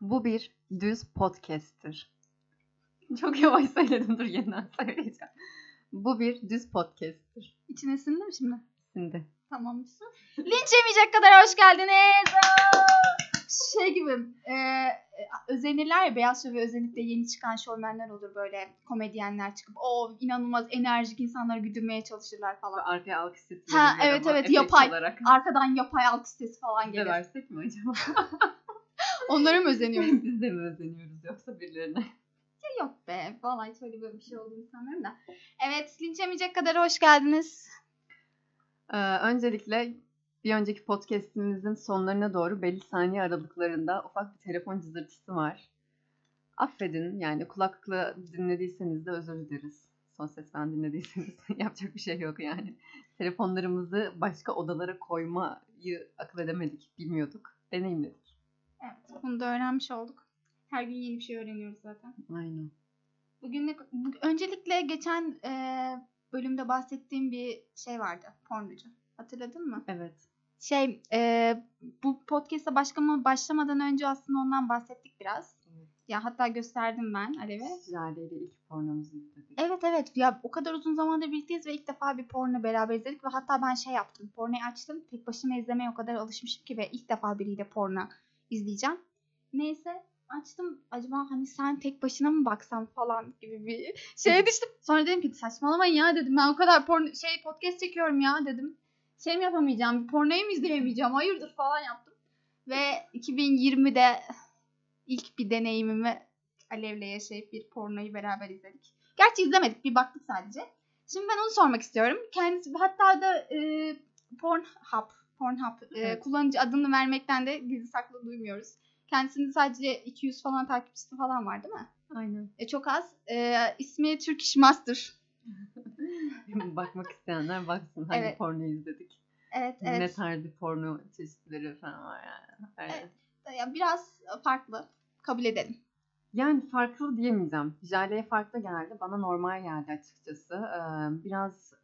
Bu bir düz podcast'tir. Çok yavaş söyledim dur yeniden söyleyeceğim. Bu bir düz podcast'tir. İçine sindi mi şimdi? Şimdi. Tamam. Linç yemeyecek kadar hoş geldiniz. Şey gibi e, özenirler ya Beyaz Şov ve özellikle yeni çıkan şovmenler olur böyle komedyenler çıkıp o inanılmaz enerjik insanları güdürmeye çalışırlar falan. Arkaya alkış sesi Ha, evet, evet, yapay. Olarak. Arkadan yapay alkış sesi falan Biz de gelir. versek mi acaba? Onlara mı özeniyoruz? Biz de mi özeniyoruz yoksa birilerine? Yok be. Vallahi hiç öyle böyle bir şey olduğunu sanmıyorum da. Evet linç yemeyecek kadar hoş geldiniz. Ee, öncelikle bir önceki podcast'imizin sonlarına doğru belli saniye aralıklarında ufak bir telefon cızırtısı var. Affedin yani kulaklıkla dinlediyseniz de özür dileriz. Son ses ben dinlediyseniz yapacak bir şey yok yani. Telefonlarımızı başka odalara koymayı akıl edemedik, bilmiyorduk. Deneyimledik. Evet bunu da öğrenmiş olduk. Her gün yeni bir şey öğreniyoruz zaten. Aynen. Bugün bu, öncelikle geçen e, bölümde bahsettiğim bir şey vardı. Pornocu. Hatırladın mı? Evet. Şey e, bu podcast'a başlama, başlamadan önce aslında ondan bahsettik biraz. Evet. Ya hatta gösterdim ben Alev'e. Jale ile ilk pornomuzu izledik. Evet evet ya o kadar uzun zamandır birlikteyiz ve ilk defa bir porno beraber izledik ve hatta ben şey yaptım. Pornoyu açtım. Tek başıma izlemeye o kadar alışmışım ki ve ilk defa biriyle porno izleyeceğim. Neyse açtım acaba hani sen tek başına mı baksan falan gibi bir şeye düştüm. Sonra dedim ki saçmalamayın ya dedim ben o kadar porno şey podcast çekiyorum ya dedim. Şey mi yapamayacağım pornoyu mu izleyemeyeceğim hayırdır falan yaptım. Ve 2020'de ilk bir deneyimimi Alev'le yaşayıp bir pornoyu beraber izledik. Gerçi izlemedik bir baktık sadece. Şimdi ben onu sormak istiyorum. Kendisi hatta da e, Pornhub, Pornhub e, Evet. kullanıcı adını vermekten de gizli saklı duymuyoruz. Kendisinin sadece 200 falan takipçisi falan var değil mi? Aynen. E, çok az. E, ismi Turkish Master. Bakmak isteyenler baksın hangi Evet. porno izledik. Evet Ne evet. tarzı porno çeşitleri falan var yani. Aynen. Evet. Ya biraz farklı. Kabul edelim. Yani farklı diyemeyeceğim. Jale'ye farklı geldi. Bana normal geldi açıkçası. Ee, biraz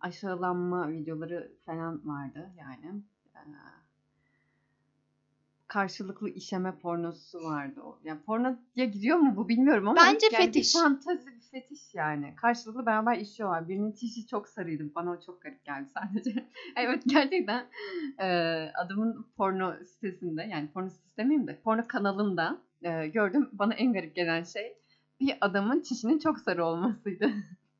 aşağılanma videoları falan vardı yani. Ee, karşılıklı işeme pornosu vardı. o. Yani pornoya giriyor mu bu bilmiyorum ama. Bence yani fetiş. Bir fantazi bir fetiş yani. Karşılıklı beraber işiyorlar. Birinin çişi çok sarıydı. Bana o çok garip geldi sadece. evet gerçekten e, adamın porno sitesinde yani porno sitesi demeyeyim de porno kanalında e, gördüm. Bana en garip gelen şey bir adamın çişinin çok sarı olmasıydı.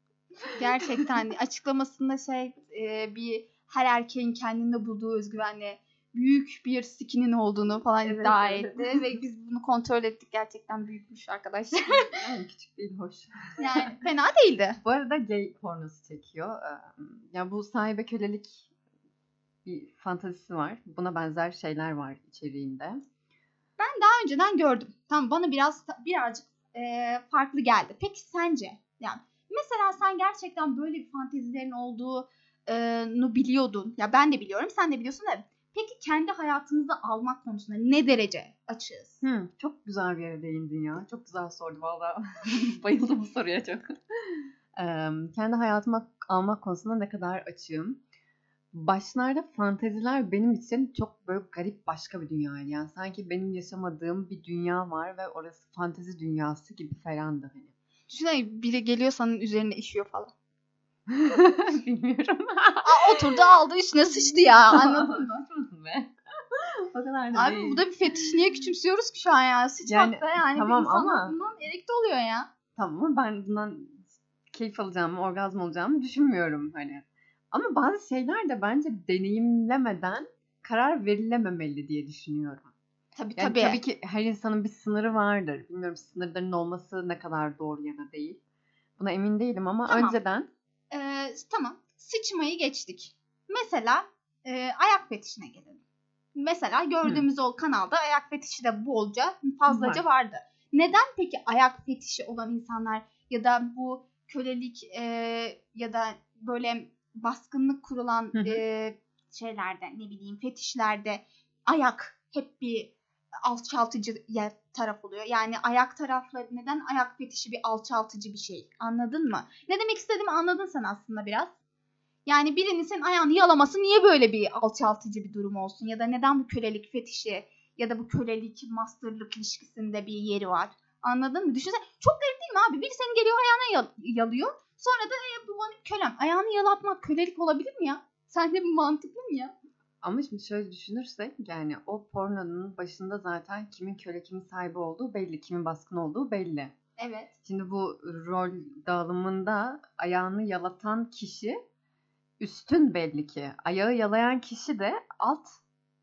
Gerçekten açıklamasında şey e, bir her erkeğin kendinde bulduğu özgüvenle büyük bir skinin olduğunu falan Evet, iddia evet. etti ve biz bunu kontrol ettik gerçekten büyükmüş arkadaşlar. yani küçük değil hoş. yani fena değildi. Bu arada gay pornosu çekiyor. Ee, Ya bu sahibe kölelik bir fantazisi var. Buna benzer şeyler var içeriğinde. Daha önceden gördüm. Tamam bana biraz birazcık e, farklı geldi. Peki sence yani mesela sen gerçekten böyle bir fantezilerin olduğunu biliyordun. Ya ben de biliyorum sen de biliyorsun da peki kendi hayatımıza almak konusunda ne derece açığız? Hı, çok güzel bir yere değindin ya. Çok güzel sordu valla. Bayıldım bu soruya çok. Ee, kendi hayatıma almak konusunda ne kadar açığım. Başlarda fanteziler benim için çok böyle garip başka bir dünyaydı. Yani sanki benim yaşamadığım bir dünya var ve orası fantezi dünyası gibi falandı hani. Düşünsene biri geliyor senin üzerine işiyor falan. Bilmiyorum. Aa, oturdu aldı üstüne sıçtı ya anladın mı? Be. o kadar da Abi değil. bu da bir fetiş. Niye küçümsüyoruz ki şu an ya? Sıçmak Yani, da yani tamam bir insan ama- bundan erekte oluyor ya. Tamam ama ben bundan keyif alacağımı, orgazm olacağımı düşünmüyorum hani. Ama bazı şeyler de bence deneyimlemeden karar verilememeli diye düşünüyorum. Tabii Yani tabii. tabii ki her insanın bir sınırı vardır. Bilmiyorum sınırların olması ne kadar doğru ya da değil. Buna emin değilim ama Tamam. önceden Ee, tamam. Sıçmayı geçtik. Mesela e, ayak fetişine gelelim. Mesela gördüğümüz o kanalda ayak fetişi de bolca fazlaca Var. vardı. Neden peki ayak fetişi olan insanlar ya da bu kölelik e, ya da böyle baskınlık kurulan Hı hı. e, şeylerde ne bileyim fetişlerde ayak hep bir alçaltıcı taraf oluyor. Yani ayak tarafları neden ayak fetişi bir alçaltıcı bir şey? Anladın mı? Ne demek istediğimi anladın sen aslında biraz. Yani birinin senin ayağını yalaması niye böyle bir alçaltıcı bir durum olsun? Ya da neden bu kölelik fetişi ya da bu kölelik masterlık ilişkisinde bir yeri var? Anladın mı? Düşünsene çok garip değil mi abi? Biri senin geliyor ayağına yal- yalıyor. Sonra da e, bu benim kölem. Ayağını yalatmak kölelik olabilir mi ya? Sence bu mantıklı mı ya? Ama şimdi şöyle düşünürsek yani o pornonun başında zaten kimin köle kimin sahibi olduğu belli. Kimin baskın olduğu belli. Evet. Şimdi bu rol dağılımında ayağını yalatan kişi üstün belli ki. Ayağı yalayan kişi de alt.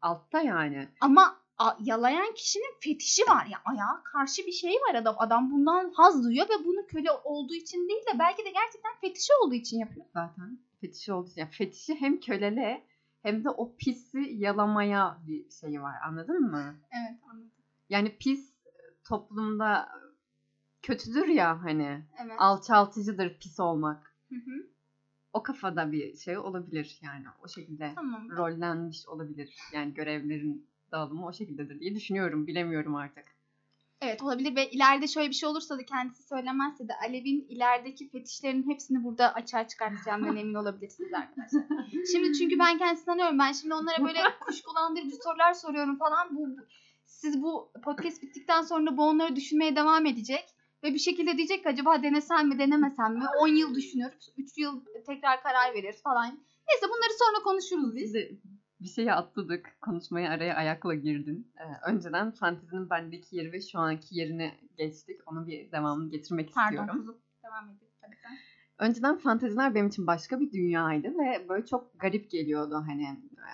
Altta yani. Ama a- yalayan kişinin fetişi var ya ayağa karşı bir şey var adam adam bundan haz duyuyor ve bunu köle olduğu için değil de belki de gerçekten fetişi olduğu için yapıyor. Zaten fetişi olduğu için. Yani fetişi hem kölele hem de o pisi yalamaya bir şeyi var. Anladın mı? Evet anladım. Yani pis toplumda kötüdür ya hani. Evet. Alçaltıcıdır pis olmak. Hı hı. O kafada bir şey olabilir yani. O şekilde Tamam. rollenmiş olabilir. Yani görevlerin dağılımı o şekildedir diye düşünüyorum. Bilemiyorum artık. Evet olabilir ve ileride şöyle bir şey olursa da kendisi söylemezse de Alev'in ilerideki fetişlerinin hepsini burada açığa çıkartacağımdan emin olabilirsiniz arkadaşlar. Şimdi çünkü ben kendisini tanıyorum. Ben şimdi onlara böyle kuşkulandırıcı sorular soruyorum falan. Bu bu- siz bu podcast bittikten sonra bu onları düşünmeye devam edecek. Ve bir şekilde diyecek ki acaba denesem mi denemesem mi? 10 yıl düşünürüz. 3 yıl tekrar karar veririz falan. Neyse bunları sonra konuşuruz biz. Bir şeye atladık. Konuşmaya araya ayakla girdin. Ee, önceden fantezinin bendeki yeri ve şu anki yerine geçtik. Onun bir devamını getirmek Pardon istiyorum. kuzum. Devam edelim. Tabii. Önceden fanteziler benim için başka bir dünyaydı ve böyle çok garip geliyordu hani. e,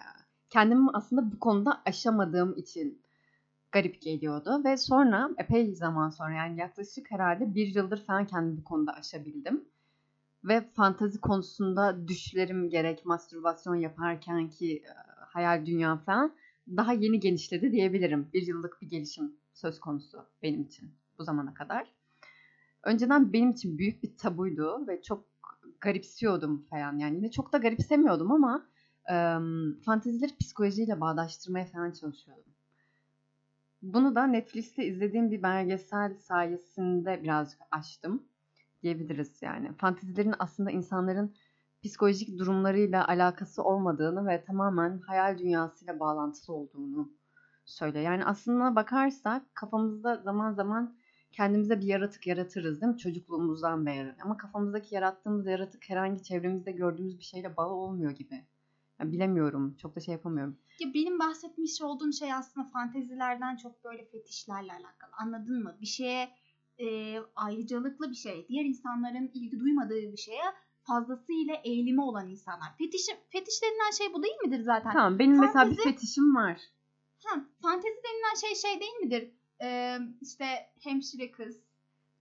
Kendimi aslında bu konuda aşamadığım için garip geliyordu ve sonra epey zaman sonra yani yaklaşık herhalde bir yıldır falan kendimi bu konuda aşabildim. Ve fantezi konusunda düşlerim gerek mastürbasyon yaparken ki e, hayal dünya falan daha yeni genişledi diyebilirim. Bir yıllık bir gelişim söz konusu benim için bu zamana kadar. Önceden benim için büyük bir tabuydu ve çok garipsiyordum falan. Yani yine çok da garipsemiyordum ama e, fantezileri psikolojiyle bağdaştırmaya falan çalışıyordum. Bunu da Netflix'te izlediğim bir belgesel sayesinde birazcık açtım diyebiliriz yani. Fantezilerin aslında insanların psikolojik durumlarıyla alakası olmadığını ve tamamen hayal dünyasıyla bağlantısı olduğunu söylüyor. Yani aslında bakarsak kafamızda zaman zaman kendimize bir yaratık yaratırız değil mi? Çocukluğumuzdan beri. Ama kafamızdaki yarattığımız yaratık herhangi çevremizde gördüğümüz bir şeyle bağı olmuyor gibi. Yani bilemiyorum. Çok da şey yapamıyorum. Ya benim bahsetmiş olduğum şey aslında fantezilerden çok böyle fetişlerle alakalı. Anladın mı? Bir şeye e, ayrıcalıklı bir şey. Diğer insanların ilgi duymadığı bir şeye fazlasıyla eğilimi olan insanlar. Fetişim, fetiş denilen şey bu değil midir zaten? Tamam benim mesela bir Fantezi- fetişim var. Ha, fantezi denilen şey şey değil midir? Ee, işte hemşire kız,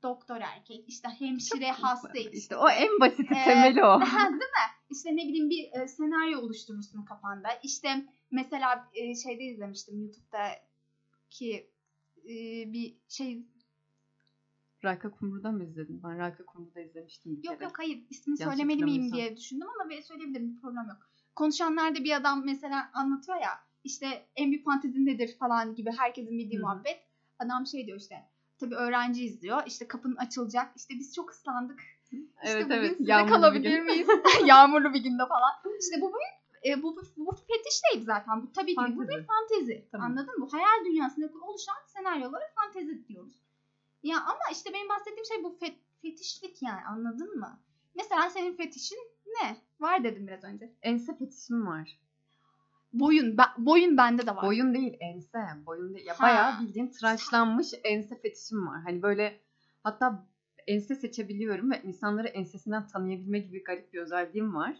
doktor erkek, işte hemşire hasta İşte o en basiti Ee, temeli o. Değil mi? İşte ne bileyim bir senaryo oluşturursun kafanda. İşte mesela şeyde izlemiştim YouTube'da ki bir şey Raka Kumru'da mı izledin? Ben Raka Kumru'da izlemiştim bir yok kere. yok hayır ismini Yanlış söylemeli miyim diye düşündüm ama söyleyebilirim bir problem yok. Konuşanlarda bir adam mesela anlatıyor ya işte en büyük fantezin nedir falan gibi herkesin bildiği Hı muhabbet. Adam şey diyor işte tabii öğrenci izliyor işte kapın açılacak işte biz çok ıslandık İşte Evet bugün evet. sizde kalabilir miyiz? Yağmurlu bir günde falan. İşte bu bir e, bu, bu, bu fetiş değil zaten. Bu tabii ki bu bir Fantezi. Tamam. Anladın mı? Bu hayal dünyasında oluşan senaryolara fantezi diyoruz. Ya ama işte benim bahsettiğim şey bu fe- fetişlik yani anladın mı? Mesela senin fetişin ne? Var dedim biraz önce. Ense fetişim var. Boyun. be- boyun bende de var. Boyun değil ense. Boyun değil. Ya Ha. bayağı bildiğin tıraşlanmış ense fetişim var. Hani böyle hatta ense seçebiliyorum ve insanları ensesinden tanıyabilme gibi garip bir özelliğim var.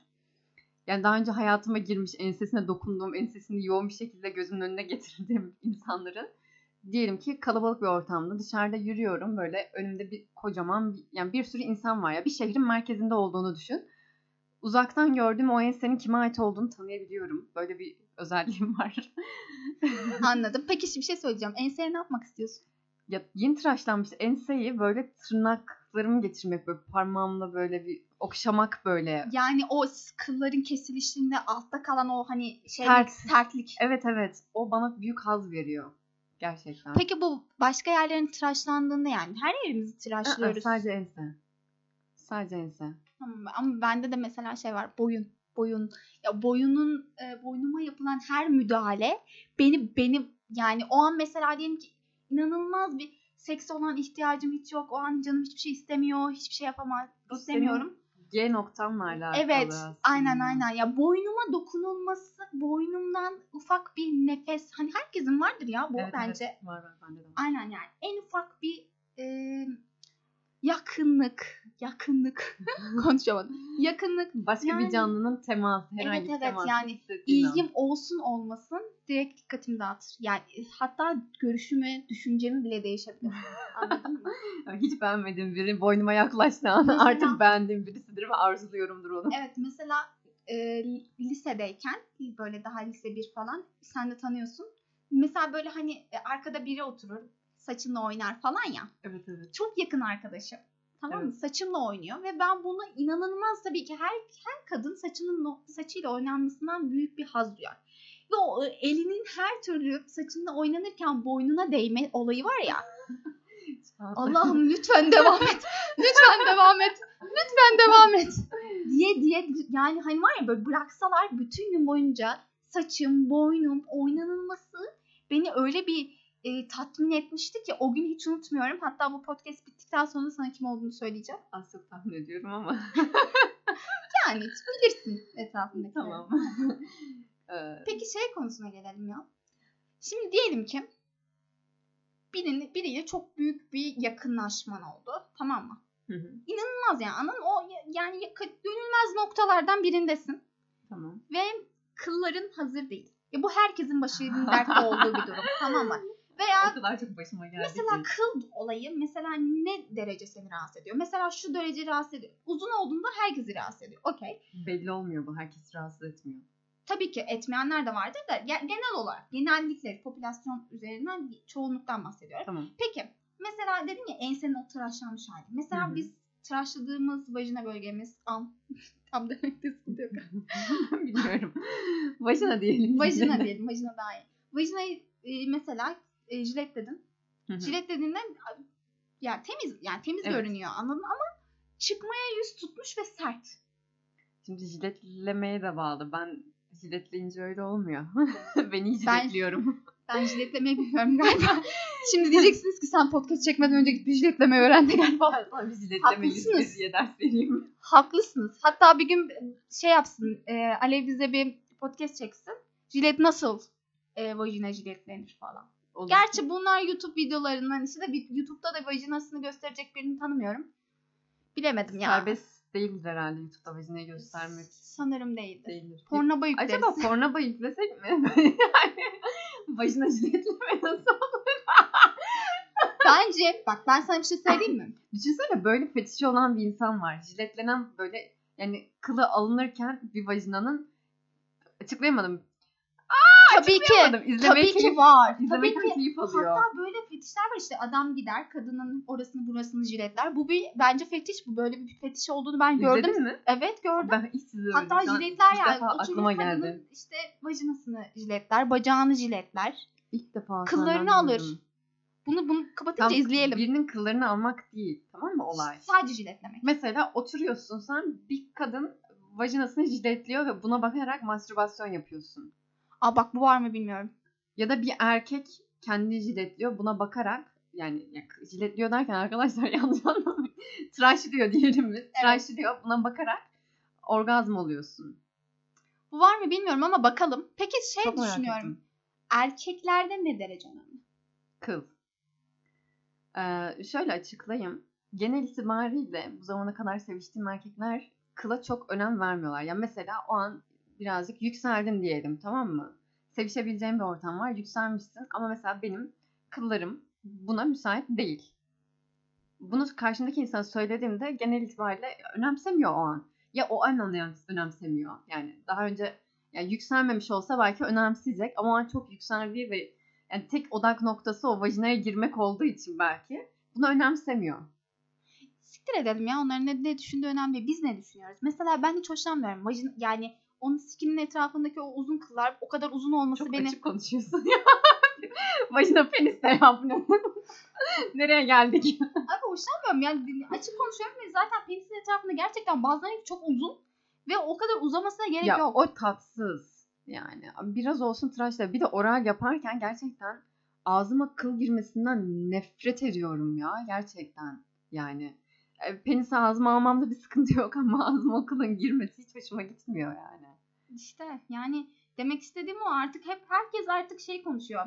Yani daha önce hayatıma girmiş, ensesine dokunduğum, ensesini yoğun bir şekilde gözümün önüne getirdiğim insanların diyelim ki kalabalık bir ortamda dışarıda yürüyorum böyle önümde bir kocaman bir- yani bir sürü insan var ya bir şehrin merkezinde olduğunu düşün. Uzaktan gördüğüm o ensenin kime ait olduğunu tanıyabiliyorum. Böyle bir özelliğim var. Anladım. Peki şimdi bir şey söyleyeceğim. Enseye ne yapmak istiyorsun? ya yeni tıraşlanmış enseyi böyle tırnaklarımı geçirmek böyle parmağımla böyle bir okşamak böyle. Yani o kılların kesilişinde altta kalan o hani şey Sert. sertlik. Evet evet o bana büyük haz veriyor. Gerçekten. Peki bu başka yerlerin tıraşlandığında yani her yerimizi Aa, tıraşlıyoruz. sadece ense. Sadece ense. Tamam, ama bende de mesela şey var boyun. boyun ya boyunun e, boynuma yapılan her müdahale beni beni yani o an mesela diyelim ki inanılmaz bir seks olan ihtiyacım hiç yok. O an canım hiçbir şey istemiyor. Hiçbir şey yapamaz. Bu istemiyorum. G noktanla alakalı. Evet, aslında. aynen aynen. Ya boynuma dokunulması, boynumdan ufak bir nefes. Hani herkesin vardır ya bu Evet, bence. Evet, var var bende de var. Aynen yani en ufak bir e, yakınlık, yakınlık konuşamadım. Yakınlık, Başka Yani- bir canlının teması, herhangi Evet, evet, teması yani hissettiğin an. ilgim olsun olmasın direkt dikkatimi dağıtır. Yani e, hatta görüşümü, düşüncemi bile değişebilir. Anladın mı? Yani Hiç beğenmediğim biri boynuma yaklaştığı an Mesela- artık beğendiğim birisidir ve arzuluyorumdur onu. Evet mesela e, lisedeyken böyle daha lise bir falan sen de tanıyorsun. Mesela böyle hani e, arkada biri oturur saçınla oynar falan ya. Evet evet. Çok yakın arkadaşım. Tamam mı? Evet. Saçımla oynuyor ve ben bunu inanılmaz tabii ki her her kadın saçının saçıyla oynanmasından büyük bir haz duyar. Ve o e, elinin her türlü saçınla oynanırken boynuna değme olayı var ya. Allah'ım lütfen devam et. Lütfen devam et. Lütfen devam et. Diye diye yani hani var ya böyle bıraksalar bütün gün boyunca saçım, boynum oynanılması beni öyle bir e, tatmin etmişti ki o gün hiç unutmuyorum. Hatta bu podcast bittikten sonra sana kim olduğunu söyleyeceğim. Az çok tahmin ediyorum ama. Yani bilirsin etrafındaki. tamam. Ee, Peki şey konusuna gelelim ya. Şimdi diyelim ki birinin, biriyle çok büyük bir yakınlaşman oldu. Tamam mı? hı hı, İnanılmaz yani. Anın o yani yakın- dönülmez noktalardan birindesin. tamam. Ve kılların hazır değil. Ya bu herkesin başının dertte olduğu bir durum. Tamam mı? Veya O kadar çok başıma geldi mesela ki. kıl olayı mesela ne derece seni rahatsız ediyor? Mesela şu derece rahatsız ediyor. Uzun olduğunda herkesi rahatsız ediyor. Okey. Belli olmuyor bu. Herkes rahatsız etmiyor. Tabii ki etmeyenler de vardır da ge- genel olarak genellikle popülasyon üzerinden çoğunluktan bahsediyorum. Tamam. Peki mesela dedin ya ensenin o tıraşlanmış hali. Mesela Hı hı. biz tıraşladığımız vajina bölgemiz am tam demekte sıkıntı yok. Bilmiyorum. Vajina diyelim. vajina diyelim vajina daha iyi. Vajinayı e, mesela e, jiletledin. Hı hı. Jiletlediğinde yani temiz yani temiz Evet. görünüyor anladın ama çıkmaya yüz tutmuş ve sert. Şimdi jiletlemeye de bağlı. Ben jiletleyince öyle olmuyor. Beni iyi Ben- jiletliyorum. Ben jiletlemeyi bilmiyorum galiba. Şimdi diyeceksiniz ki sen podcast çekmeden önce git bir jiletlemeyi öğren de galiba. Abi jiletlemeliyiz Haklısınız. diye ders vereyim. Haklısınız. Hatta bir gün şey yapsın. E, Alev bize bir podcast çeksin. Jilet nasıl e, vajina jiletlenir falan. Olur. Gerçi bunlar YouTube videolarından işte de YouTube'da da vajinasını gösterecek birini tanımıyorum. Bilemedim ya. Serbest değiliz herhalde YouTube'da vajinayı göstermek Sanırım değildir. değildir. Pornaba yükleriz. Acaba pornaba yüklesek mi? yani vajina jiletleme nasıl? Bence bak ben sana bir şey söyleyeyim mi? Düşünsene böyle fetişi olan bir insan var. Jiletlenen böyle yani kılı alınırken bir vajinanın açıklayamadım. Tabii ki. Tabii ki var. Tabii ki. keyif alıyor. Hatta böyle fetişler var işte adam gider kadının orasını burasını jiletler. Bu bir bence fetiş bu. Böyle bir fetiş olduğunu ben gördüm. İzledin mi? Evet gördüm. Ben hiç izlemedim. Hatta Şu jiletler yani. aklıma kadının geldi. işte vajinasını jiletler, bacağını jiletler. İlk defa Kıllarını alır. Bunu bunu kapatınca Tam izleyelim. Birinin kıllarını almak değil. Tamam mı olay? Sadece jiletlemek. Mesela oturuyorsun sen bir kadın vajinasını jiletliyor ve buna bakarak mastürbasyon yapıyorsun. Aa bak bu var mı bilmiyorum. Ya da bir erkek kendini jiletliyor buna bakarak yani ya, jiletliyor derken arkadaşlar yanlış anlamayın. Tıraşlıyor diyelim biz. Tıraşlıyor buna bakarak orgazm oluyorsun. Bu var mı bilmiyorum ama bakalım. Peki şey Çok merak düşünüyorum. ettim. Erkeklerde ne derece önemli? Kıl. Ee, şöyle açıklayayım. Genel itibariyle bu zamana kadar seviştiğim erkekler kıla çok önem vermiyorlar. Ya mesela o an birazcık yükseldin diyelim tamam mı? Sevişebileceğin bir ortam var yükselmişsin ama mesela benim kıllarım buna müsait değil. Bunu karşındaki insana söylediğimde genel itibariyle önemsemiyor o an. Ya o an önem- önemsemiyor. Yani daha önce yani yükselmemiş olsa belki önemseyecek ama o an çok yükseldiği ve yani tek odak noktası o vajinaya girmek olduğu için belki bunu önemsemiyor. Siktir edelim ya onların ne, ne düşündüğü önemli değil. Biz ne düşünüyoruz? Mesela ben hiç hoşlanmıyorum. Vajin, yani onun skinin etrafındaki o uzun kıllar o kadar uzun olması Çok beni... açık konuşuyorsun ya. Vajina penis de ya bu ne? Nereye geldik? Abi hoşlanmıyorum yani açık konuşuyorum ve zaten penisin etrafında gerçekten bazıları çok uzun Ve o kadar uzamasına gerek Ya yok. o tatsız yani. Biraz olsun tıraşla. Bir de oral yaparken gerçekten ağzıma kıl girmesinden nefret ediyorum ya. Gerçekten yani. E, Penisi ağzıma almamda bir sıkıntı yok ama ağzıma o kılın girmesi hiç hoşuma gitmiyor yani. İşte yani demek istediğim o artık hep herkes artık şey konuşuyor.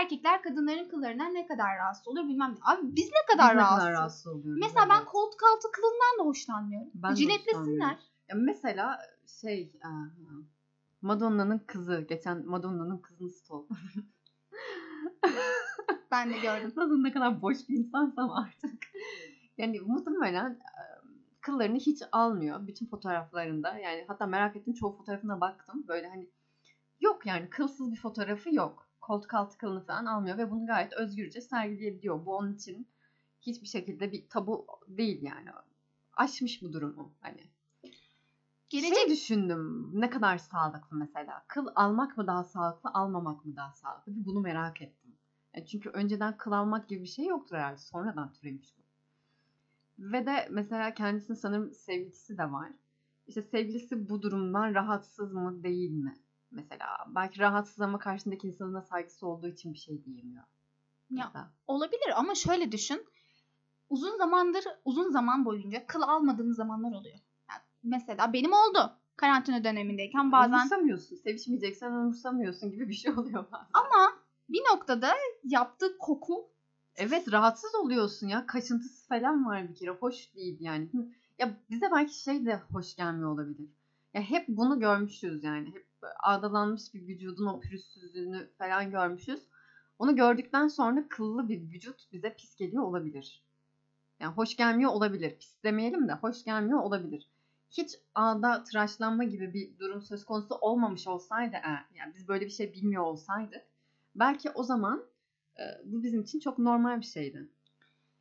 Erkekler kadınların kıllarından ne kadar rahatsız olur bilmem ne. Abi biz ne kadar Biz ne rahatsız. kadar rahatsız oluyoruz. Mesela ben evet. koltuk altı kılından da hoşlanmıyorum. Ben Jiletlesinler. Ya mesela şey e, Madonna'nın kızı geçen Madonna'nın kızını stol. Ben de gördüm. Nasıl ne kadar boş bir insansam artık. Yani muhtemelen e, kıllarını hiç almıyor bütün fotoğraflarında. Yani hatta merak ettim çoğu fotoğrafına baktım. Böyle hani yok yani kılsız bir fotoğrafı yok. Koltuk altı kılını falan almıyor ve bunu gayet özgürce sergileyebiliyor. Bu onun için hiçbir şekilde bir tabu değil yani. Aşmış bu durumu hani. Gelecek Şey düşündüm ne kadar sağlıklı mesela. Kıl almak mı daha sağlıklı, almamak mı daha sağlıklı? Bir bunu merak ettim. Yani çünkü önceden kıl almak gibi bir şey yoktur herhalde. Sonradan türemiş bu. Ve de mesela kendisinin sanırım sevgilisi de var. İşte sevgilisi bu durumdan rahatsız mı değil mi? Mesela belki rahatsız ama karşındaki insanın da saygısı olduğu için bir şey diyemiyor. Ya, Mesela. olabilir ama şöyle düşün. Uzun zamandır, uzun zaman boyunca kıl almadığımız zamanlar oluyor. Yani mesela benim oldu. Karantina dönemindeyken bazen Umursamıyorsun. Sevişmeyeceksen umursamıyorsun gibi bir şey oluyor bazen. ama bir noktada yaptığı koku Evet rahatsız oluyorsun ya. Kaşıntısı falan var bir kere. Hoş değil yani. Ya bize belki şey de hoş gelmiyor olabilir. Ya hep bunu görmüşüz yani. Hep ağdalanmış bir vücudun o pürüzsüzlüğünü falan görmüşüz. Onu gördükten sonra kıllı bir vücut bize pis geliyor olabilir. Yani hoş gelmiyor olabilir. Pis demeyelim de hoş gelmiyor olabilir. Hiç ağda tıraşlanma gibi bir durum söz konusu olmamış olsaydı eğer, yani biz böyle bir şey bilmiyor olsaydık belki o zaman bu bizim için çok normal bir şeydi.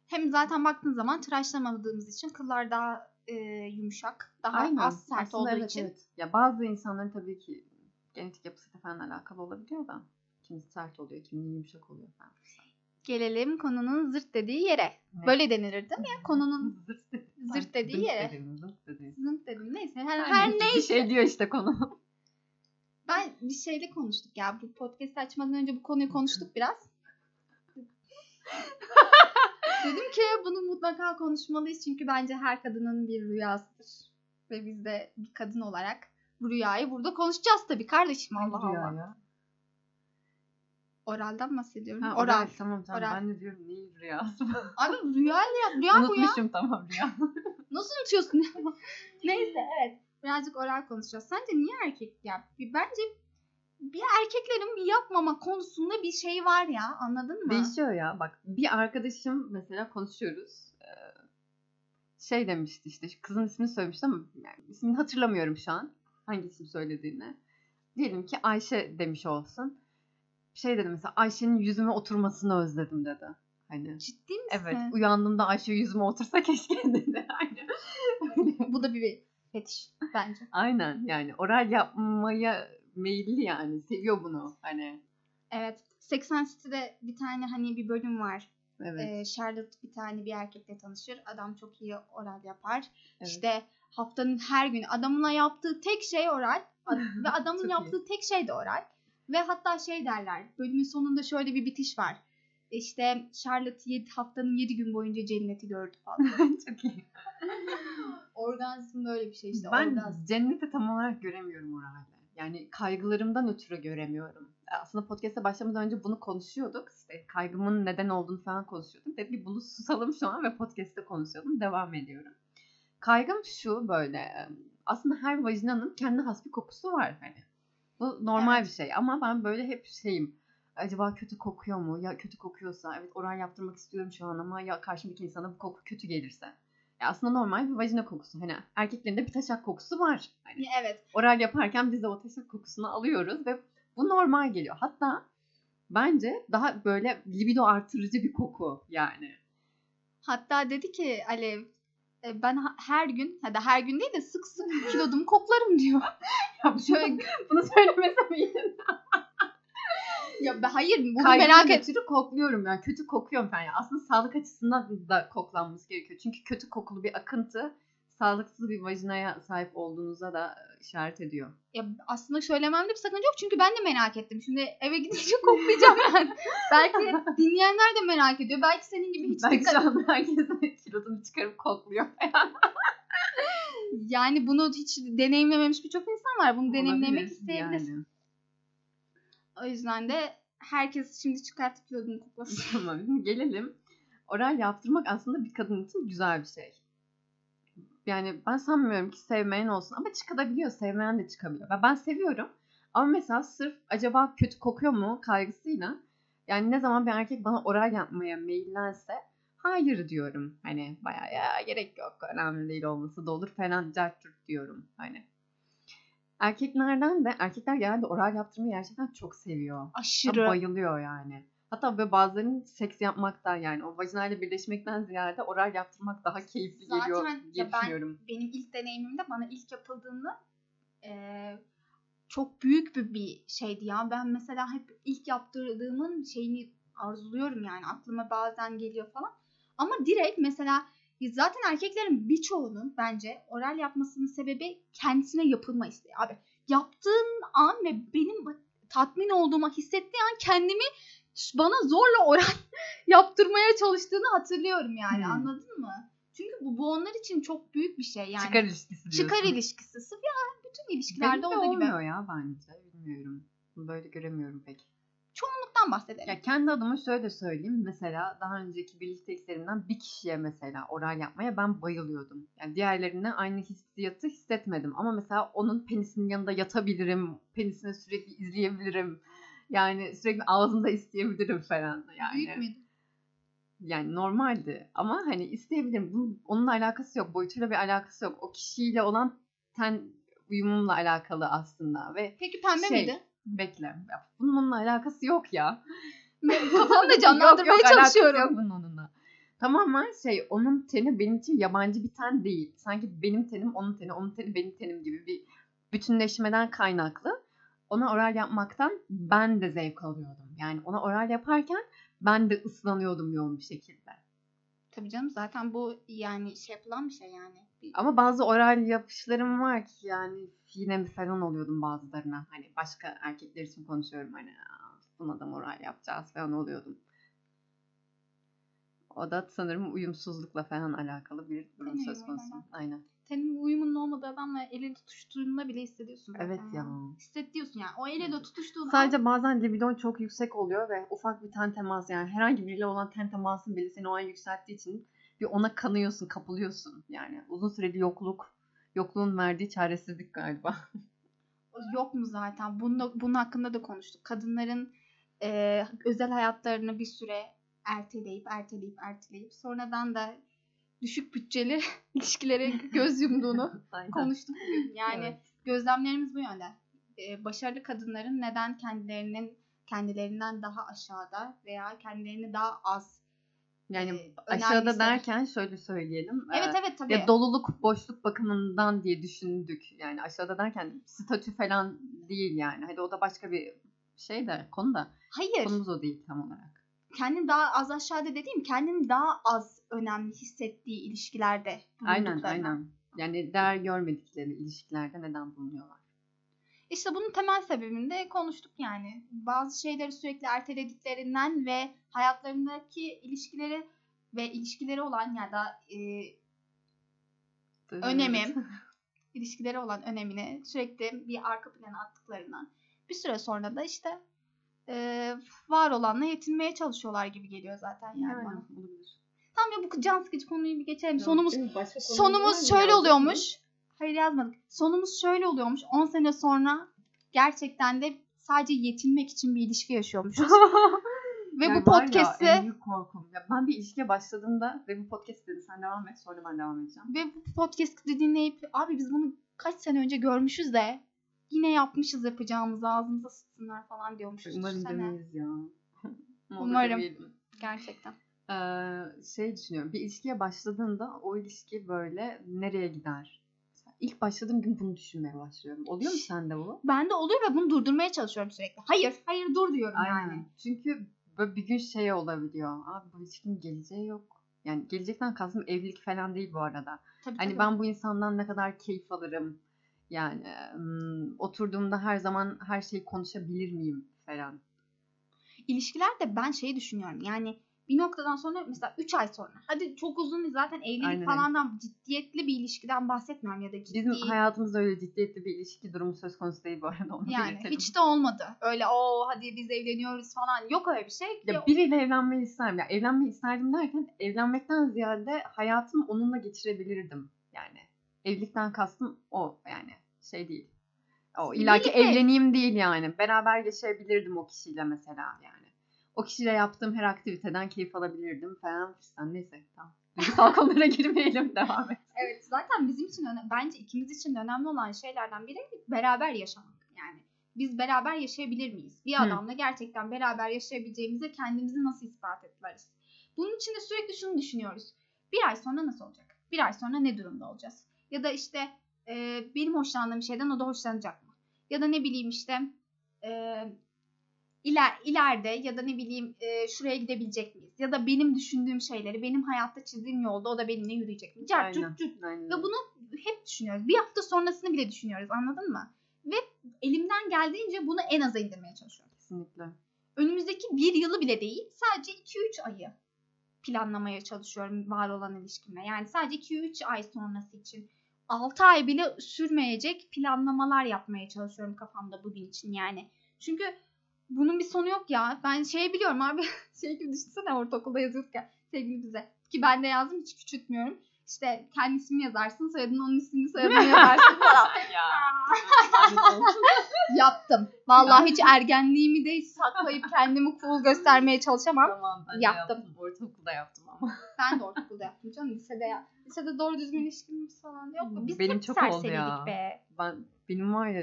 hem zaten baktığın zaman tıraşlamadığımız için kıllar daha e, yumuşak, daha az sert Aslında olduğu evet, için evet. Ya bazı insanların tabii ki genetik yapısıyla falan alakalı olabiliyor da. Kimisi sert oluyor, kimisi yumuşak oluyor falan. gelelim konunun zırt dediği yere. Ne? Böyle denir değil mi? ya? Konunun zırt, dedi- zırt dediği zırt yere. dedim, zırt dedim. zırt dediği neyse. Her, Her her neyse, Bir şey diyor işte konu. Ben bir şeyle konuştuk ya. Bu podcast açmadan önce bu konuyu konuştuk biraz. Dedim ki bunu mutlaka konuşmalıyız çünkü bence her kadının bir rüyasıdır. Ve biz de bir kadın olarak bu rüyayı burada konuşacağız tabii kardeşim Allah Allah. ya? Oraldan bahsediyorum. Ha, Oral. oral. Tamam tamam Oral. ben de diyorum neyin rüyası? Abi rüya ya. Rüya bu ya. Unutmuşum tamam rüya. Nasıl unutuyorsun? Neyse evet. Birazcık oral konuşacağız. Sence niye erkek ya? Bence bir erkeklerin yapmama konusunda bir şey var ya. Anladın mı? Değişiyor ya. Bak bir arkadaşım mesela konuşuyoruz. Ee, Şey demişti işte kızın ismini söylemişti ama yani ismini hatırlamıyorum şu an. Hangi isim söylediğini. Diyelim ki Ayşe demiş olsun. Şey dedi mesela Ayşe'nin yüzüme oturmasını özledim dedi. Hani Ciddi misin? evet uyandığımda Ayşe yüzüme otursa keşke dedi. Öyle. Bu da bir fetiş bence. Aynen yani oral yapmaya meyilli yani seviyor bunu hani. Evet. 80 City'de bir tane hani bir bölüm var. Evet. Ee, Charlotte bir tane bir erkekle tanışır. Adam çok iyi oral yapar. evet. İşte haftanın her günü adamına yaptığı tek şey oral. Ve adamın Çok iyi. yaptığı tek şey de oral. Ve hatta şey derler. Bölümün sonunda şöyle bir bitiş var. İşte Charlotte yedi, haftanın 7 gün boyunca cenneti gördü falan. Çok iyi. Orgazm böyle bir şey işte. ben orgazm. cenneti tam olarak göremiyorum oralde. Yani kaygılarımdan ötürü göremiyorum. Aslında podcast'a başlamadan önce bunu konuşuyorduk. İşte kaygımın neden olduğunu falan konuşuyorduk. Dedim ki bunu susalım şu an ve podcast'te konuşalım. Devam ediyorum. Kaygım şu böyle. Aslında her vajinanın kendi has bir kokusu var hani. Bu normal bir şey ama ben böyle hep şeyim. Acaba kötü kokuyor mu? Ya kötü kokuyorsa evet oral yaptırmak istiyorum şu an ama ya karşımdaki insana bu koku kötü gelirse. Ya aslında normal bir vajina kokusu. Hani erkeklerin de bir taşak kokusu var. Hani Evet. oral yaparken biz de o taşak kokusunu alıyoruz ve bu normal geliyor. Hatta bence daha böyle libido artırıcı bir koku yani. Hatta dedi ki Alev e, ben her gün ya da her gün değil de sık sık kilodumu koklarım diyor. Ya şöyle bunu söylemesem iyiydi. Ya ben, hayır bunu Kaygıdan merak et. ötürü kokluyorum yani kötü kokuyorum falan. Yani aslında sağlık açısından da koklanması gerekiyor. Çünkü kötü kokulu bir akıntı sağlıksız bir vajinaya sahip olduğunuza da işaret ediyor. Ya aslında söylememde bir sakınca yok çünkü ben de merak ettim. Şimdi eve gidince koklayacağım yani. Belki dinleyenler de merak ediyor. Belki senin gibi hiç Belki dikkat... şu an herkes kilodunu çıkarıp kokluyor. Yani bunu hiç deneyimlememiş birçok insan var. Bunu deneyimlemek isteyebilir. yani. O yüzden de herkes şimdi çıkartıp kilodunu koklasın. Tamam gelelim. Oral yaptırmak aslında bir kadın için güzel bir şey. Yani ben sanmıyorum ki sevmeyen olsun ama çıkabiliyor, sevmeyen de çıkabiliyor. Ben, seviyorum ama mesela sırf acaba kötü kokuyor mu kaygısıyla yani ne zaman bir erkek bana oral yapmaya meyillense hayır diyorum. Hani bayağı ya gerek yok önemli değil olması da olur falan cart diyorum hani. Erkeklerden de erkekler genelde oral yaptırmayı gerçekten çok seviyor. Aşırı. Bayılıyor yani. Hatta ve bazılarının seks yapmaktan yani o vajinayla birleşmekten ziyade oral yaptırmak daha keyifli Zaten geliyor ya diye ben- düşünüyorum. Benim ilk deneyimimde bana ilk yapıldığında eee, çok büyük bir, bir şeydi ya. Ben mesela hep ilk yaptırdığımın şeyini arzuluyorum yani. Aklıma bazen geliyor falan. Ama direkt mesela zaten erkeklerin birçoğunun bence oral yapmasının sebebi kendisine yapılma isteği. Abi yaptığın an ve benim tatmin olduğuma hissettiği an kendimi bana zorla oral yaptırmaya çalıştığını hatırlıyorum yani Hmm. anladın mı? Çünkü bu, bu onlar için çok büyük bir şey yani. Çıkar ilişkisi diyorsun. Çıkar ilişkisi. Sırf ya bütün ilişkilerde Benim olduğu gibi. olmuyor ya bence. Bilmiyorum. Böyle göremiyorum pek. Çoğunluktan bahsedelim. Ya kendi adıma şöyle söyleyeyim. Mesela daha önceki birlikteliklerimden bir kişiye mesela oral yapmaya ben bayılıyordum. Yani diğerlerine aynı hissiyatı hissetmedim. Ama mesela onun penisinin yanında yatabilirim. Penisini sürekli izleyebilirim. Yani sürekli ağzında isteyebilirim falan. Yani, Büyük müydü? yani normaldi. Ama hani isteyebilirim. Bunun, onunla alakası yok. Boyutuyla bir alakası yok. O kişiyle olan ten uyumumla alakalı aslında. Ve Peki pembe Şey, miydi? Bekle. Ya bunun alakası yok ya. Kafamda canlandırmaya Yok, yok, çalışıyorum. Yok bunun onunla. Tamamen şey onun teni benim için yabancı bir ten değil. Sanki benim tenim onun teni, onun teni benim tenim gibi bir bütünleşmeden kaynaklı. Ona oral yapmaktan ben de zevk alıyordum. Yani ona oral yaparken ben de ıslanıyordum yoğun bir şekilde. Tabii canım zaten bu yani şey yapılan bir şey yani. Ama bazı oral yapışlarım var ki yani yine falan oluyordum bazılarına. Hani başka erkekler için konuşuyorum hani "Aa, buna da moral yapacağız falan oluyordum. O da sanırım uyumsuzlukla falan alakalı bir durum Ten söz konusu. alakalı. Aynen. Senin uyumunun olmadığı adamla eli tutuştuğunda bile hissediyorsun zaten Evet ya. Hissediyorsun yani. O elle de tutuştuğun an Sadece bazen libidon çok yüksek oluyor ve ufak bir ten teması yani herhangi biriyle olan ten temasın bile seni o an yükselttiği için bir ona kanıyorsun, kapılıyorsun. Yani uzun süreli yokluk, yokluğun verdiği çaresizlik galiba. yok mu zaten? Bunun, bunun hakkında da konuştuk. Kadınların e, özel hayatlarını bir süre erteleyip erteleyip erteleyip sonradan da düşük bütçeli ilişkilere göz yumduğunu konuştuk. Yani Evet. gözlemlerimiz bu yönde. Ee, başarılı kadınların neden kendilerinin kendilerinden daha aşağıda veya kendilerini daha az Yani e, aşağıda derken şöyle söyleyelim. Evet evet tabii. Ya doluluk, boşluk bakımından diye düşündük. Yani aşağıda derken statü falan değil yani. Hadi o da başka bir şey de konu da. Hayır. Konumuz o değil tam olarak. Kendini daha az aşağıda dediğim kendini daha az önemli hissettiği ilişkilerde Aynen aynen. Yani değer görmedikleri ilişkilerde neden bulunuyorlar? İşte bunun temel sebebini de konuştuk yani. Bazı şeyleri sürekli ertelediklerinden ve hayatlarındaki ilişkileri ve ilişkileri olan ya da e, Önemi. ilişkileri olan önemini sürekli bir arka plana attıklarından bir süre sonra da işte e, var olanla yetinmeye çalışıyorlar gibi geliyor zaten yani bana. olabilir. Tamam ya bu can sıkıcı konuyu bir geçelim. Yok, sonumuz sonumuz şöyle oluyormuş. Hayır yazmadık. Sonumuz şöyle oluyormuş. 10 sene sonra gerçekten de sadece yetinmek için bir ilişki yaşıyormuşuz. Ve Yani bu var ya, podcast'i en büyük korkum. Ya ben bir ilişkiye başladığımda ve bu podcast dedi sen devam et sonra ben devam edeceğim. ve bu podcast'i dinleyip abi biz bunu kaç sene önce görmüşüz de yine yapmışız yapacağımızı ağzımıza sıksınlar falan diyormuşuz. Umarım Düşünsene. demeyiz ya. Umarım. Gerçekten. Ee, şey düşünüyorum. Bir ilişkiye başladığında o ilişki böyle nereye gider? İlk başladığım gün bunu düşünmeye başlıyorum. Oluyor mu sende bu? Ben de oluyor ve bunu durdurmaya çalışıyorum sürekli. Hayır, hayır dur diyorum Aynen. yani. Çünkü böyle bir gün şey olabiliyor. Abi bu ilişkinin geleceği yok. Yani gelecekten kastım evlilik falan değil bu arada. Tabii, Hani tabii. ben bu insandan ne kadar keyif alırım. Yani ım, oturduğumda her zaman her şeyi konuşabilir miyim falan. ilişkilerde ben şeyi düşünüyorum. Yani bir noktadan sonra mesela 3 ay sonra. Hadi çok uzun zaten evlilik Aynen falandan ciddiyetli bir ilişkiden bahsetmiyorum ya da ciddi. Bizim hayatımızda öyle ciddiyetli bir ilişki durumu söz konusu değil bu arada. Onu yani belirtelim. hiç de olmadı. Öyle o hadi biz evleniyoruz falan. Yok öyle bir şey. Ya biriyle evlenmeyi isterim. Ya evlenmeyi isterdim derken evlenmekten ziyade hayatımı onunla geçirebilirdim. Yani evlilikten kastım o yani şey değil. O illaki evleneyim değil yani. Beraber yaşayabilirdim o kişiyle mesela yani. O kişiyle yaptığım her aktiviteden keyif alabilirdim falan fistan. Neyse tamam. Duygusal konulara girmeyelim devam et. Evet zaten bizim için bence ikimiz için önemli olan şeylerden biri beraber yaşamak. Yani biz beraber yaşayabilir miyiz? Bir Hı. adamla gerçekten beraber yaşayabileceğimize kendimizi nasıl ispat etmeliyiz? Bunun için de sürekli şunu düşünüyoruz. Bir ay sonra nasıl olacak? Bir ay sonra ne durumda olacağız? Ya da işte e, benim hoşlandığım şeyden o da hoşlanacak mı? Ya da ne bileyim işte e, iler, ileride ya da ne bileyim e, şuraya gidebilecek miyiz? Ya da benim düşündüğüm şeyleri benim hayatta çizdiğim yolda o da benimle yürüyecek mi? Cart, Aynen. curt. Aynen. Ve bunu hep düşünüyoruz. Bir hafta sonrasını bile düşünüyoruz anladın mı? Ve elimden geldiğince bunu en aza indirmeye çalışıyorum. Kesinlikle. Önümüzdeki bir yılı bile değil sadece 2-3 ayı planlamaya çalışıyorum var olan ilişkimle. Yani sadece 2-3 ay sonrası için 6 ay bile sürmeyecek planlamalar yapmaya çalışıyorum kafamda bugün için yani. Çünkü bunun bir sonu yok ya. Ben şey biliyorum abi şey gibi düşünsene ortaokulda yazıyorduk ya sevgili bize. Ki ben de yazdım hiç küçültmüyorum. İşte kendi ismini yazarsın soyadını onun ismini soyadını yazarsın falan. ya. Yaptım. Vallahi hiç ergenliğimi de saklayıp kendimi cool göstermeye çalışamam. Tamam ben Yaptım. yaptım. Ortaokulda yaptım ama. Ben de ortaokulda yaptım canım. Lisede ya. Lisede doğru düzgün ilişkimiz falan yok. Biz Benim çok oldu serseriydik ya. be. Ben benim var ya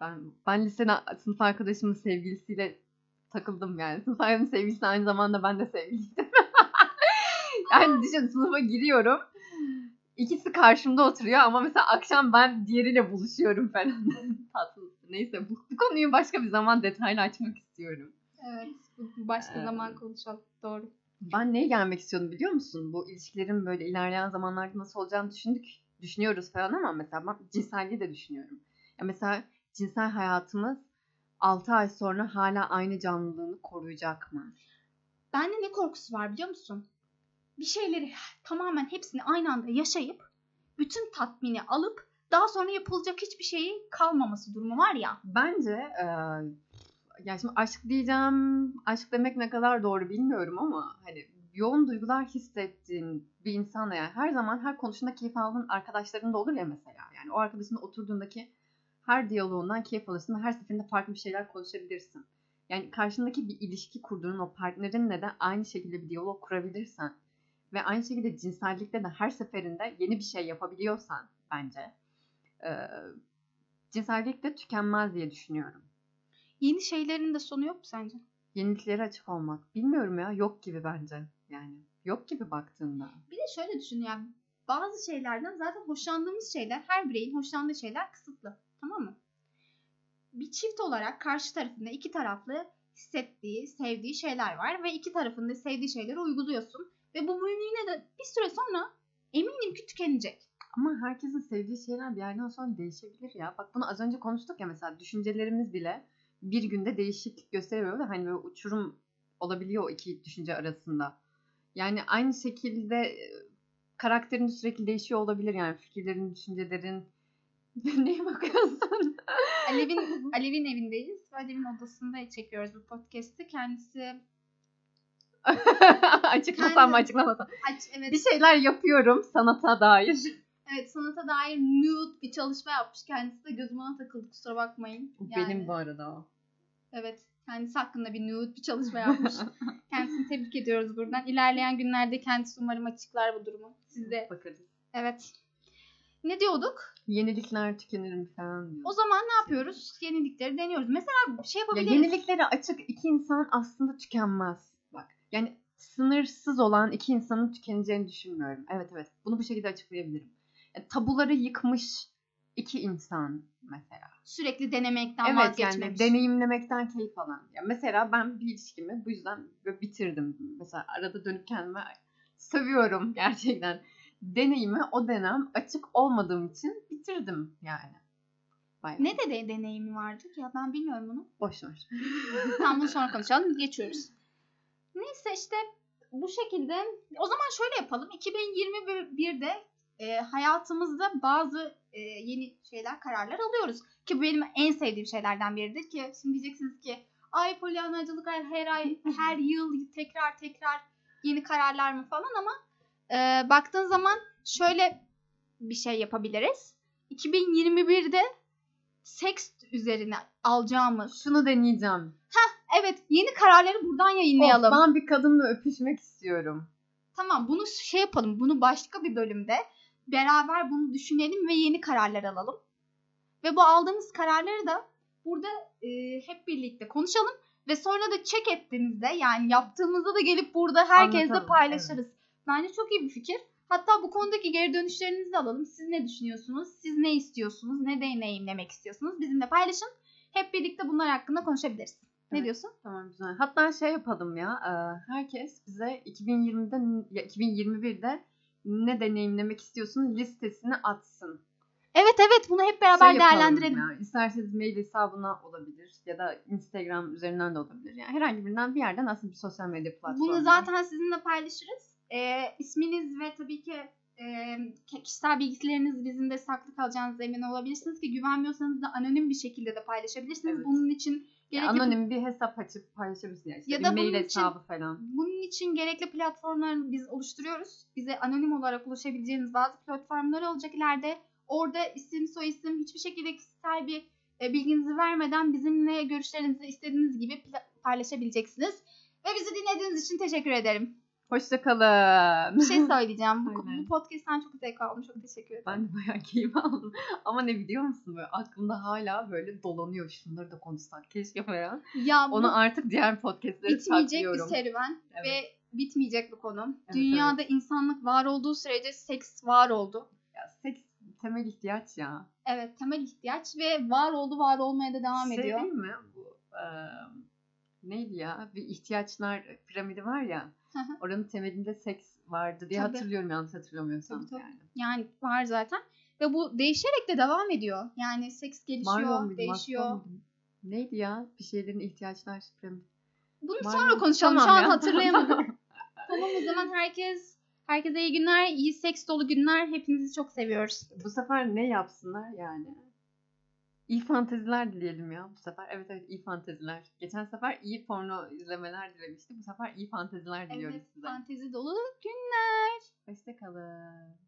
ben ben lisede sınıf arkadaşımın sevgilisiyle takıldım yani. Sınıf arkadaşımın sevgilisi aynı zamanda ben de sevgiliydim. yani düşün sınıfa giriyorum. İkisi karşımda oturuyor ama mesela akşam ben diğeriyle buluşuyorum falan. Tatlı. Neyse bu, bu konuyu başka bir zaman detaylı açmak istiyorum. Evet. Başka Ee, zaman konuşalım. Doğru. Ben neye gelmek istiyordum biliyor musun? Bu ilişkilerin böyle ilerleyen zamanlarda nasıl olacağını düşündük, düşünüyoruz falan ama mesela ben cinselliği de düşünüyorum. Ya mesela cinsel hayatımız 6 ay sonra hala aynı canlılığını koruyacak mı? Bende ne korkusu var biliyor musun? Bir şeyleri tamamen hepsini aynı anda yaşayıp bütün tatmini alıp daha sonra yapılacak hiçbir şeyi kalmaması durumu var ya. Bence e, ya şimdi aşk diyeceğim, aşk demek ne kadar doğru bilmiyorum ama hani yoğun duygular hissettiğin bir insanla yani her zaman her konuşunda keyif aldığın arkadaşların da olur ya mesela. Yani o arkadaşınla oturduğundaki her diyaloğundan keyif alırsın ve her seferinde farklı bir şeyler konuşabilirsin. Yani karşındaki bir ilişki kurduğun o partnerinle de aynı şekilde bir diyalog kurabilirsen ve aynı şekilde cinsellikte de her seferinde yeni bir şey yapabiliyorsan bence e, cinsellik de tükenmez diye düşünüyorum. Yeni şeylerin de sonu yok mu sence? Yeniliklere açık olmak. Bilmiyorum ya yok gibi bence. Yani yok gibi baktığında. Bir de şöyle düşün yani bazı şeylerden zaten hoşlandığımız şeyler her bireyin hoşlandığı şeyler kısıtlı. Tamam mı? Bir çift olarak karşı tarafında iki taraflı hissettiği, sevdiği şeyler var ve iki tarafında sevdiği şeyleri uyguluyorsun. Ve bu yine de bir süre sonra eminim ki tükenecek. Ama herkesin sevdiği şeyler bir yerden sonra değişebilir ya. Bak bunu az önce konuştuk ya mesela düşüncelerimiz bile bir günde değişiklik gösteriyor ve hani böyle uçurum olabiliyor o iki düşünce arasında. Yani aynı şekilde e, karakterin sürekli değişiyor olabilir yani fikirlerin, düşüncelerin. Neye bakıyorsun? Alev'in Alev'in evindeyiz Alev'in odasında çekiyoruz bu podcast'i. Kendisi Açıklasam mı açıklamasam. aç evet Bir şeyler yapıyorum sanata dair. evet sanata dair nude bir çalışma yapmış. Kendisi de gözüme ona takıldı kusura bakmayın. Yani- Benim bu arada o. Evet. Kendisi hakkında bir nude bir çalışma yapmış. Kendisini tebrik ediyoruz buradan. İlerleyen günlerde kendisi umarım açıklar bu durumu. Siz de. Bakarız. Evet. Ne diyorduk? Yenilikler tükenir mi falan diyor. O zaman ne yapıyoruz? Yenilikleri deniyoruz. Mesela şey Ya yapabiliriz. yeniliklere açık iki insan aslında tükenmez. Bak yani sınırsız olan iki insanın tükeneceğini düşünmüyorum. Evet evet bunu bu şekilde açıklayabilirim. Yani tabuları yıkmış iki insan mesela. Sürekli denemekten evet yani vazgeçmemiş. deneyimlemekten keyif alan. Ya mesela ben bir ilişkimi bu yüzden böyle bitirdim. Mesela arada dönüp kendime sövüyorum gerçekten. Deneyimi o dönem açık olmadığım için bitirdim yani. Bayağı. Ne de, de deneyimi vardı ya ben bilmiyorum bunu. Boş ver. Tamam bunu sonra konuşalım. Geçiyoruz. Neyse işte bu şekilde. O zaman şöyle yapalım. 2021'de e, hayatımızda bazı e, yeni şeyler, kararlar alıyoruz. Ki bu benim en sevdiğim şeylerden biridir ki şimdi diyeceksiniz ki ay polyanacılık her, her ay, her yıl tekrar tekrar yeni kararlar mı falan ama e, baktığın zaman şöyle bir şey yapabiliriz. 2021'de seks üzerine alacağımız Şunu deneyeceğim. Evet yeni kararları buradan yayınlayalım. Of, ben bir kadınla öpüşmek istiyorum. Tamam bunu şey yapalım. Bunu başka bir bölümde beraber bunu düşünelim ve yeni kararlar alalım. Ve bu aldığımız kararları da burada e, hep birlikte konuşalım. Ve sonra da check ettiğimizde yani yaptığımızda da gelip burada herkesle Anlatalım, paylaşırız. Bence çok iyi bir fikir. Hatta bu konudaki geri dönüşlerinizi de alalım. Siz ne düşünüyorsunuz? Siz ne istiyorsunuz? Ne deneyimlemek istiyorsunuz? Bizimle paylaşın. Hep birlikte bunlar hakkında konuşabiliriz. Ne Evet. diyorsun? Tamam güzel. Hatta şey yapalım ya. e, Herkes bize 2020'de ya 2021'de ne deneyimlemek istiyorsun listesini atsın. Evet evet bunu hep beraber Şey değerlendirelim. Ya. İsterseniz mail hesabına olabilir ya da Instagram üzerinden de olabilir. Yani herhangi birinden bir yerden aslında bir sosyal medya platformu. Bunu zaten sizinle paylaşırız. Ee, isminiz ve tabii ki e, kişisel bilgileriniz bizim de saklı kalacağınız emin olabilirsiniz ki güvenmiyorsanız da anonim bir şekilde de paylaşabilirsiniz. Evet. Bunun için gerekli anonim bir hesap açıp paylaşabilirsin. Yani. İşte Ya da mail bunun için- hesabı falan. bunun için gerekli platformları biz oluşturuyoruz. Bize anonim olarak ulaşabileceğiniz bazı platformlar olacak ileride. Orada isim, soyisim hiçbir şekilde kişisel bir e, bilginizi vermeden bizimle görüşlerinizi istediğiniz gibi paylaşabileceksiniz. Ve bizi dinlediğiniz için teşekkür ederim. Hoşçakalın. Bir şey söyleyeceğim. Bu, bu podcast'ten çok zevk aldım. Çok teşekkür ederim. Ben de bayağı keyif aldım. Ama ne biliyor musun böyle aklımda hala böyle dolanıyor. Şunları da konuşsak keşke falan. Ya bu Onu artık diğer podcastlere bitmeyecek bir serüven Evet. ve bitmeyecek bir konu. Evet, Dünyada insanlık var olduğu sürece seks var oldu. Ya, seks temel ihtiyaç ya. Evet temel ihtiyaç ve var oldu var olmaya da devam şey ediyor. değil mi bu e, neydi ya bir ihtiyaçlar piramidi var ya. Oranın temelinde seks vardı diye Tabii. hatırlıyorum yanlış hatırlamıyorsam Tabii, tabii. yani. Yani var zaten. Ve bu değişerek de devam ediyor. Yani seks gelişiyor, muydu, değişiyor. Muydu? Neydi ya bir şeylerin ihtiyaçlar piramidi. Bunu Marlow- sonra konuşalım. Tamam Şu an ya. hatırlayamadım. tamam o zaman herkes herkese iyi günler, iyi seks dolu günler. Hepinizi çok seviyoruz. bu sefer ne yapsınlar yani? İyi fanteziler dileyelim ya bu sefer. Evet evet iyi fanteziler. Geçen sefer iyi porno izlemeler dilemiştik. Bu sefer iyi fanteziler diliyoruz Evet, size. fantezi dolu günler. Hoşçakalın.